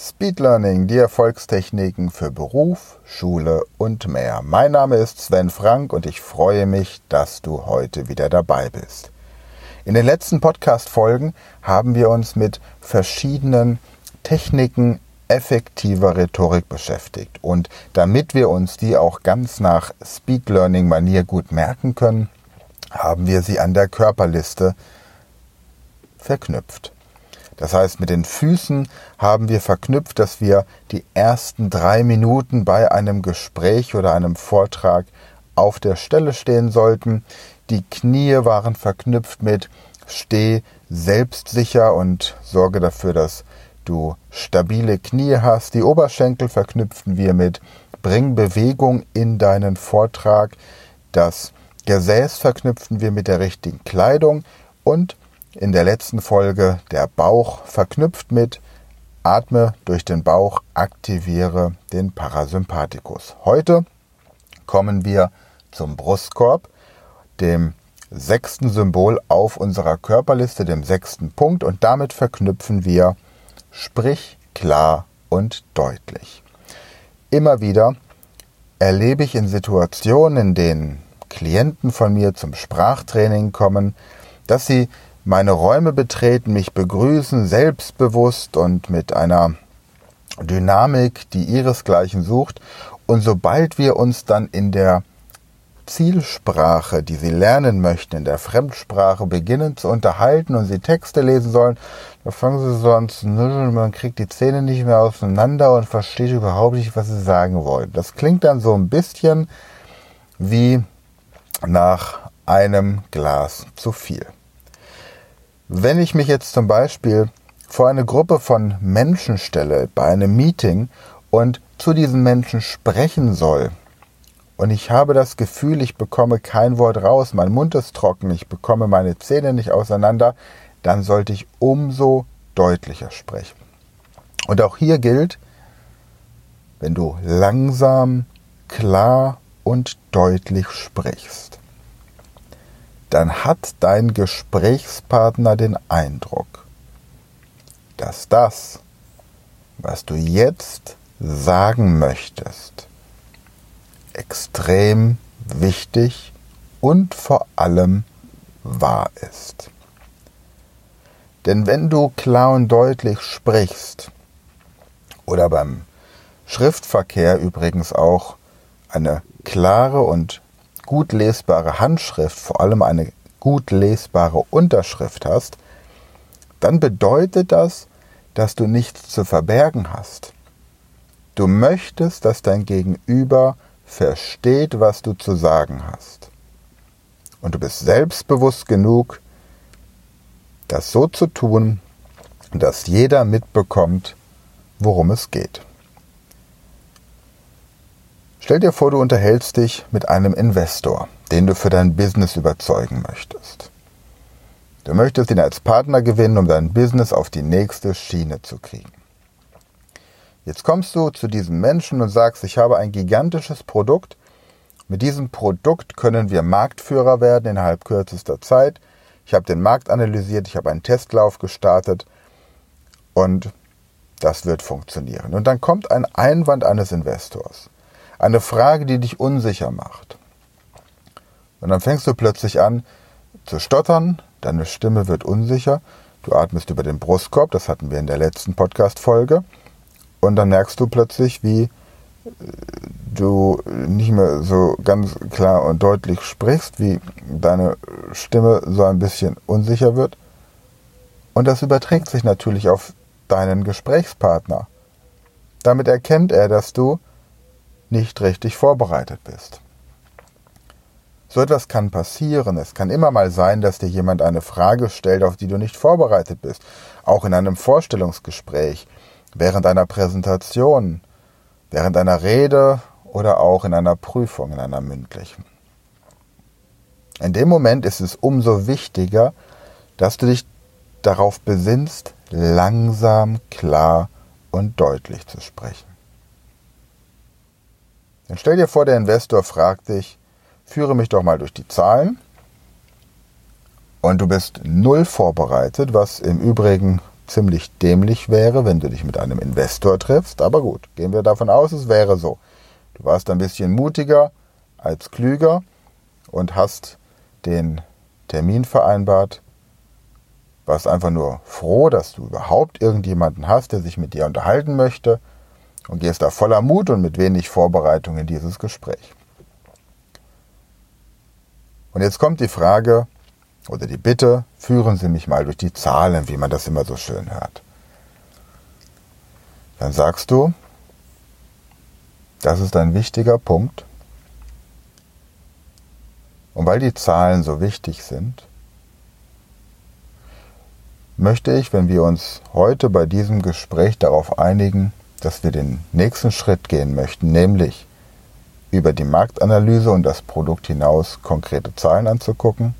Speed Learning, die Erfolgstechniken für Beruf, Schule und mehr. Mein Name ist Sven Frank und ich freue mich, dass du heute wieder dabei bist. In den letzten Podcast-Folgen haben wir uns mit verschiedenen Techniken effektiver Rhetorik beschäftigt. Und damit wir uns die auch ganz nach Speed Learning Manier gut merken können, haben wir sie an der Körperliste verknüpft. Das heißt, mit den Füßen haben wir verknüpft, dass wir die ersten drei Minuten bei einem Gespräch oder einem Vortrag auf der Stelle stehen sollten. Die Knie waren verknüpft mit Steh selbstsicher und sorge dafür, dass du stabile Knie hast. Die Oberschenkel verknüpfen wir mit Bring Bewegung in deinen Vortrag. Das Gesäß verknüpfen wir mit der richtigen Kleidung und in der letzten Folge der Bauch verknüpft mit Atme durch den Bauch, aktiviere den Parasympathikus. Heute kommen wir zum Brustkorb, dem sechsten Symbol auf unserer Körperliste, dem sechsten Punkt und damit verknüpfen wir Sprich klar und deutlich. Immer wieder erlebe ich in Situationen, in denen Klienten von mir zum Sprachtraining kommen, dass sie meine Räume betreten, mich begrüßen, selbstbewusst und mit einer Dynamik, die ihresgleichen sucht. Und sobald wir uns dann in der Zielsprache, die sie lernen möchten, in der Fremdsprache beginnen zu unterhalten und sie Texte lesen sollen, da fangen sie so an zu man kriegt die Zähne nicht mehr auseinander und versteht überhaupt nicht, was sie sagen wollen. Das klingt dann so ein bisschen wie nach einem Glas zu viel. Wenn ich mich jetzt zum Beispiel vor eine Gruppe von Menschen stelle bei einem Meeting und zu diesen Menschen sprechen soll, und ich habe das Gefühl, ich bekomme kein Wort raus, mein Mund ist trocken, ich bekomme meine Zähne nicht auseinander, dann sollte ich umso deutlicher sprechen. Und auch hier gilt, wenn du langsam, klar und deutlich sprichst, dann hat dein Gesprächspartner den Eindruck, dass das, was du jetzt sagen möchtest, extrem wichtig und vor allem wahr ist. Denn wenn du klar und deutlich sprichst, oder beim Schriftverkehr übrigens auch eine klare und gut lesbare Handschrift, vor allem eine gut lesbare Unterschrift hast, dann bedeutet das, dass du nichts zu verbergen hast. Du möchtest, dass dein Gegenüber versteht, was du zu sagen hast. Und du bist selbstbewusst genug, das so zu tun, dass jeder mitbekommt, worum es geht. Stell dir vor, du unterhältst dich mit einem Investor, den du für dein Business überzeugen möchtest. Du möchtest ihn als Partner gewinnen, um dein Business auf die nächste Schiene zu kriegen. Jetzt kommst du zu diesem Menschen und sagst, ich habe ein gigantisches Produkt. Mit diesem Produkt können wir Marktführer werden innerhalb kürzester Zeit. Ich habe den Markt analysiert, ich habe einen Testlauf gestartet und das wird funktionieren. Und dann kommt ein Einwand eines Investors. Eine Frage, die dich unsicher macht. Und dann fängst du plötzlich an zu stottern, deine Stimme wird unsicher, du atmest über den Brustkorb, das hatten wir in der letzten Podcast-Folge, und dann merkst du plötzlich, wie äh, du nicht mehr so ganz klar und deutlich sprichst, wie deine Stimme so ein bisschen unsicher wird. Und das überträgt sich natürlich auf deinen Gesprächspartner. Damit erkennt er, dass du nicht richtig vorbereitet bist. So etwas kann passieren. Es kann immer mal sein, dass dir jemand eine Frage stellt, auf die du nicht vorbereitet bist. Auch in einem Vorstellungsgespräch, während einer Präsentation, während einer Rede oder auch in einer Prüfung, in einer mündlichen. In dem Moment ist es umso wichtiger, dass du dich darauf besinnst, langsam, klar und deutlich zu sprechen. Dann stell dir vor, der Investor fragt dich, führe mich doch mal durch die Zahlen. Und du bist null vorbereitet, was im Übrigen ziemlich dämlich wäre, wenn du dich mit einem Investor triffst. Aber gut, gehen wir davon aus, es wäre so. Du warst ein bisschen mutiger als klüger und hast den Termin vereinbart. Warst einfach nur froh, dass du überhaupt irgendjemanden hast, der sich mit dir unterhalten möchte und gehst da voller Mut und mit wenig Vorbereitung in dieses Gespräch. Und jetzt kommt die Frage oder die Bitte, führen Sie mich mal durch die Zahlen, wie man das immer so schön hört. Dann sagst du, das ist ein wichtiger Punkt. Und weil die Zahlen so wichtig sind, möchte ich, wenn wir uns heute bei diesem Gespräch darauf einigen, dass wir den nächsten Schritt gehen möchten, nämlich über die Marktanalyse und das Produkt hinaus konkrete Zahlen anzugucken,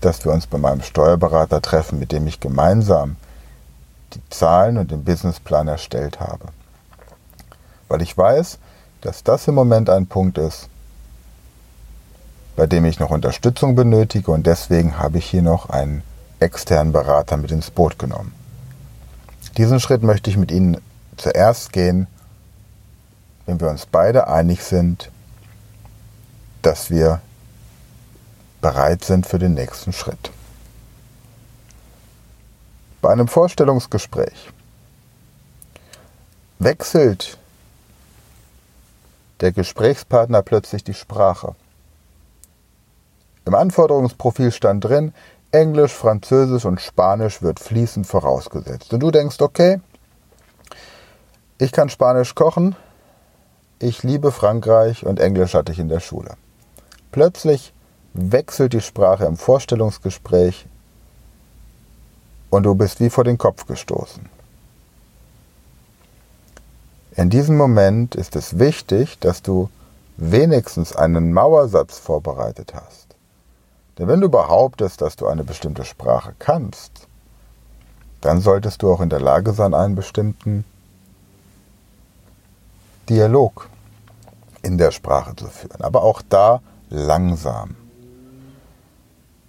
dass wir uns bei meinem Steuerberater treffen, mit dem ich gemeinsam die Zahlen und den Businessplan erstellt habe. Weil ich weiß, dass das im Moment ein Punkt ist, bei dem ich noch Unterstützung benötige und deswegen habe ich hier noch einen externen Berater mit ins Boot genommen. Diesen Schritt möchte ich mit Ihnen zuerst gehen, wenn wir uns beide einig sind, dass wir bereit sind für den nächsten Schritt. Bei einem Vorstellungsgespräch wechselt der Gesprächspartner plötzlich die Sprache. Im Anforderungsprofil stand drin, Englisch, Französisch und Spanisch wird fließend vorausgesetzt. Und du denkst, okay, ich kann Spanisch kochen, ich liebe Frankreich und Englisch hatte ich in der Schule. Plötzlich wechselt die Sprache im Vorstellungsgespräch und du bist wie vor den Kopf gestoßen. In diesem Moment ist es wichtig, dass du wenigstens einen Mauersatz vorbereitet hast. Denn wenn du behauptest, dass du eine bestimmte Sprache kannst, dann solltest du auch in der Lage sein, einen bestimmten Dialog in der Sprache zu führen. Aber auch da langsam.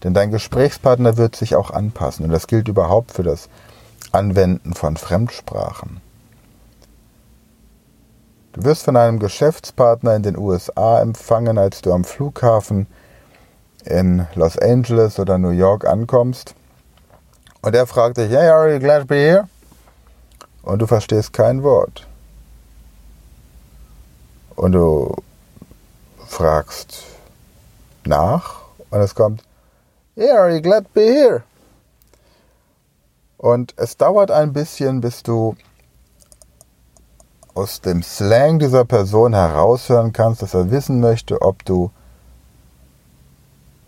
Denn dein Gesprächspartner wird sich auch anpassen. Und das gilt überhaupt für das Anwenden von Fremdsprachen. Du wirst von einem Geschäftspartner in den USA empfangen, als du am Flughafen in Los Angeles oder New York ankommst. Und er fragt dich, hey, are you glad to be here? Und du verstehst kein Wort. Und du fragst nach und es kommt, Yeah, are you glad to be here? Und es dauert ein bisschen, bis du aus dem Slang dieser Person heraushören kannst, dass er wissen möchte, ob du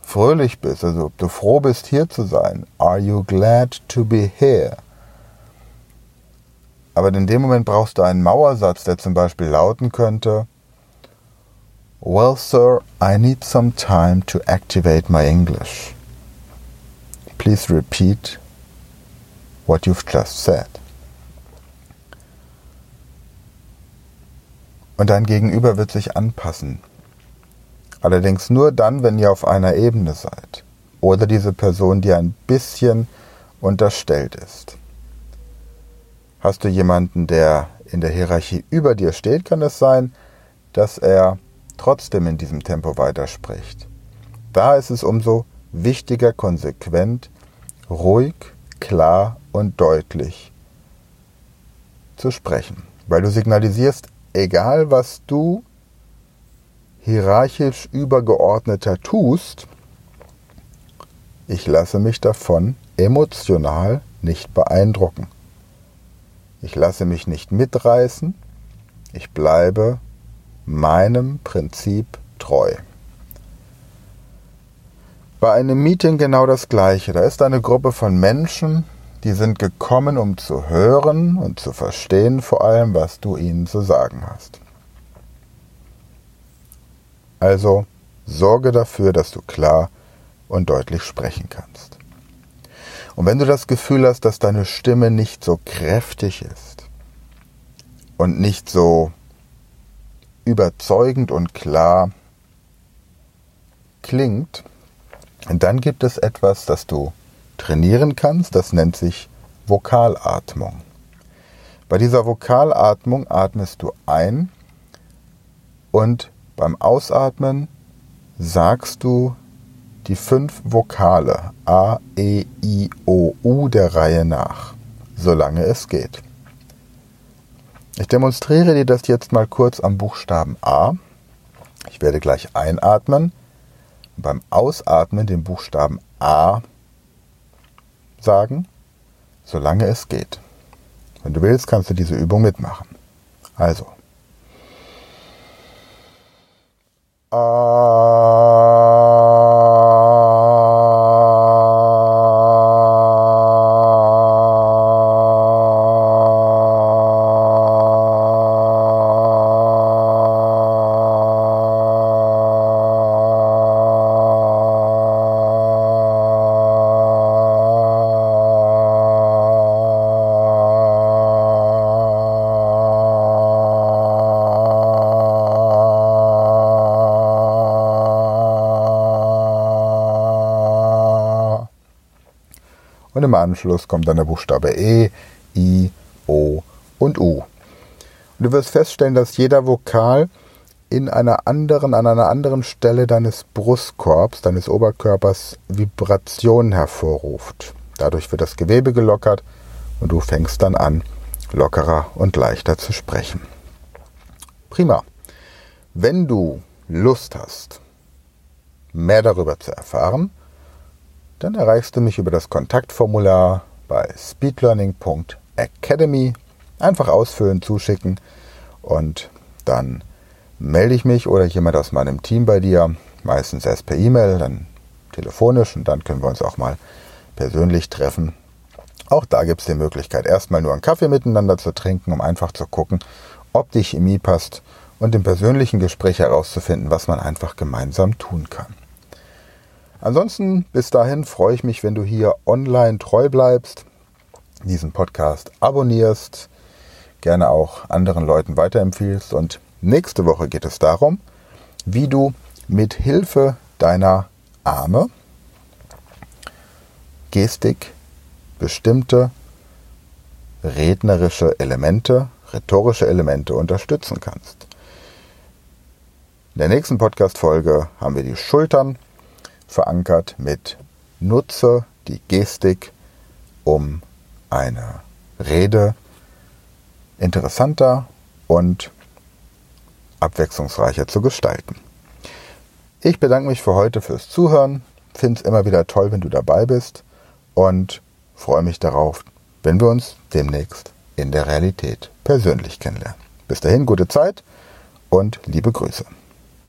fröhlich bist, also ob du froh bist, hier zu sein. Are you glad to be here? Aber in dem Moment brauchst du einen Mauersatz, der zum Beispiel lauten könnte, Well, sir, I need some time to activate my English. Please repeat what you've just said. Und dein Gegenüber wird sich anpassen. Allerdings nur dann, wenn ihr auf einer Ebene seid. Oder diese Person dir ein bisschen unterstellt ist. Hast du jemanden, der in der Hierarchie über dir steht, kann es sein, dass er trotzdem in diesem Tempo weiterspricht. Da ist es umso wichtiger, konsequent, ruhig, klar und deutlich zu sprechen. Weil du signalisierst, egal was du hierarchisch übergeordneter tust, ich lasse mich davon emotional nicht beeindrucken. Ich lasse mich nicht mitreißen, ich bleibe meinem Prinzip treu. Bei einem Meeting genau das Gleiche. Da ist eine Gruppe von Menschen, die sind gekommen, um zu hören und zu verstehen vor allem, was du ihnen zu sagen hast. Also sorge dafür, dass du klar und deutlich sprechen kannst. Und wenn du das Gefühl hast, dass deine Stimme nicht so kräftig ist und nicht so überzeugend und klar klingt, dann gibt es etwas, das du trainieren kannst, das nennt sich Vokalatmung. Bei dieser Vokalatmung atmest du ein und beim Ausatmen sagst du die fünf Vokale A, E, I, O, U der Reihe nach, solange es geht. Ich demonstriere dir das jetzt mal kurz am Buchstaben A. Ich werde gleich einatmen und beim Ausatmen den Buchstaben A sagen, solange es geht. Wenn du willst, kannst du diese Übung mitmachen. Also. Und im Anschluss kommt dann der Buchstabe E, I, O und U. Und du wirst feststellen, dass jeder Vokal in einer anderen, an einer anderen Stelle deines Brustkorbs, deines Oberkörpers Vibrationen hervorruft. Dadurch wird das Gewebe gelockert und du fängst dann an, lockerer und leichter zu sprechen. Prima. Wenn du Lust hast, mehr darüber zu erfahren, dann erreichst du mich über das Kontaktformular bei speedlearning.academy. Einfach ausfüllen, zuschicken und dann melde ich mich oder jemand aus meinem Team bei dir, meistens erst per E-Mail, dann telefonisch und dann können wir uns auch mal persönlich treffen. Auch da gibt es die Möglichkeit, erstmal nur einen Kaffee miteinander zu trinken, um einfach zu gucken, ob die Chemie passt und im persönlichen Gespräch herauszufinden, was man einfach gemeinsam tun kann. Ansonsten bis dahin freue ich mich, wenn du hier online treu bleibst, diesen Podcast abonnierst, gerne auch anderen Leuten weiterempfiehlst. Und nächste Woche geht es darum, wie du mit Hilfe deiner Arme, Gestik, bestimmte rednerische Elemente, rhetorische Elemente unterstützen kannst. In der nächsten Podcast-Folge haben wir die Schultern verankert mit Nutze die Gestik, um eine Rede interessanter und abwechslungsreicher zu gestalten. Ich bedanke mich für heute fürs Zuhören, finde es immer wieder toll, wenn du dabei bist und freue mich darauf, wenn wir uns demnächst in der Realität persönlich kennenlernen. Bis dahin, gute Zeit und liebe Grüße.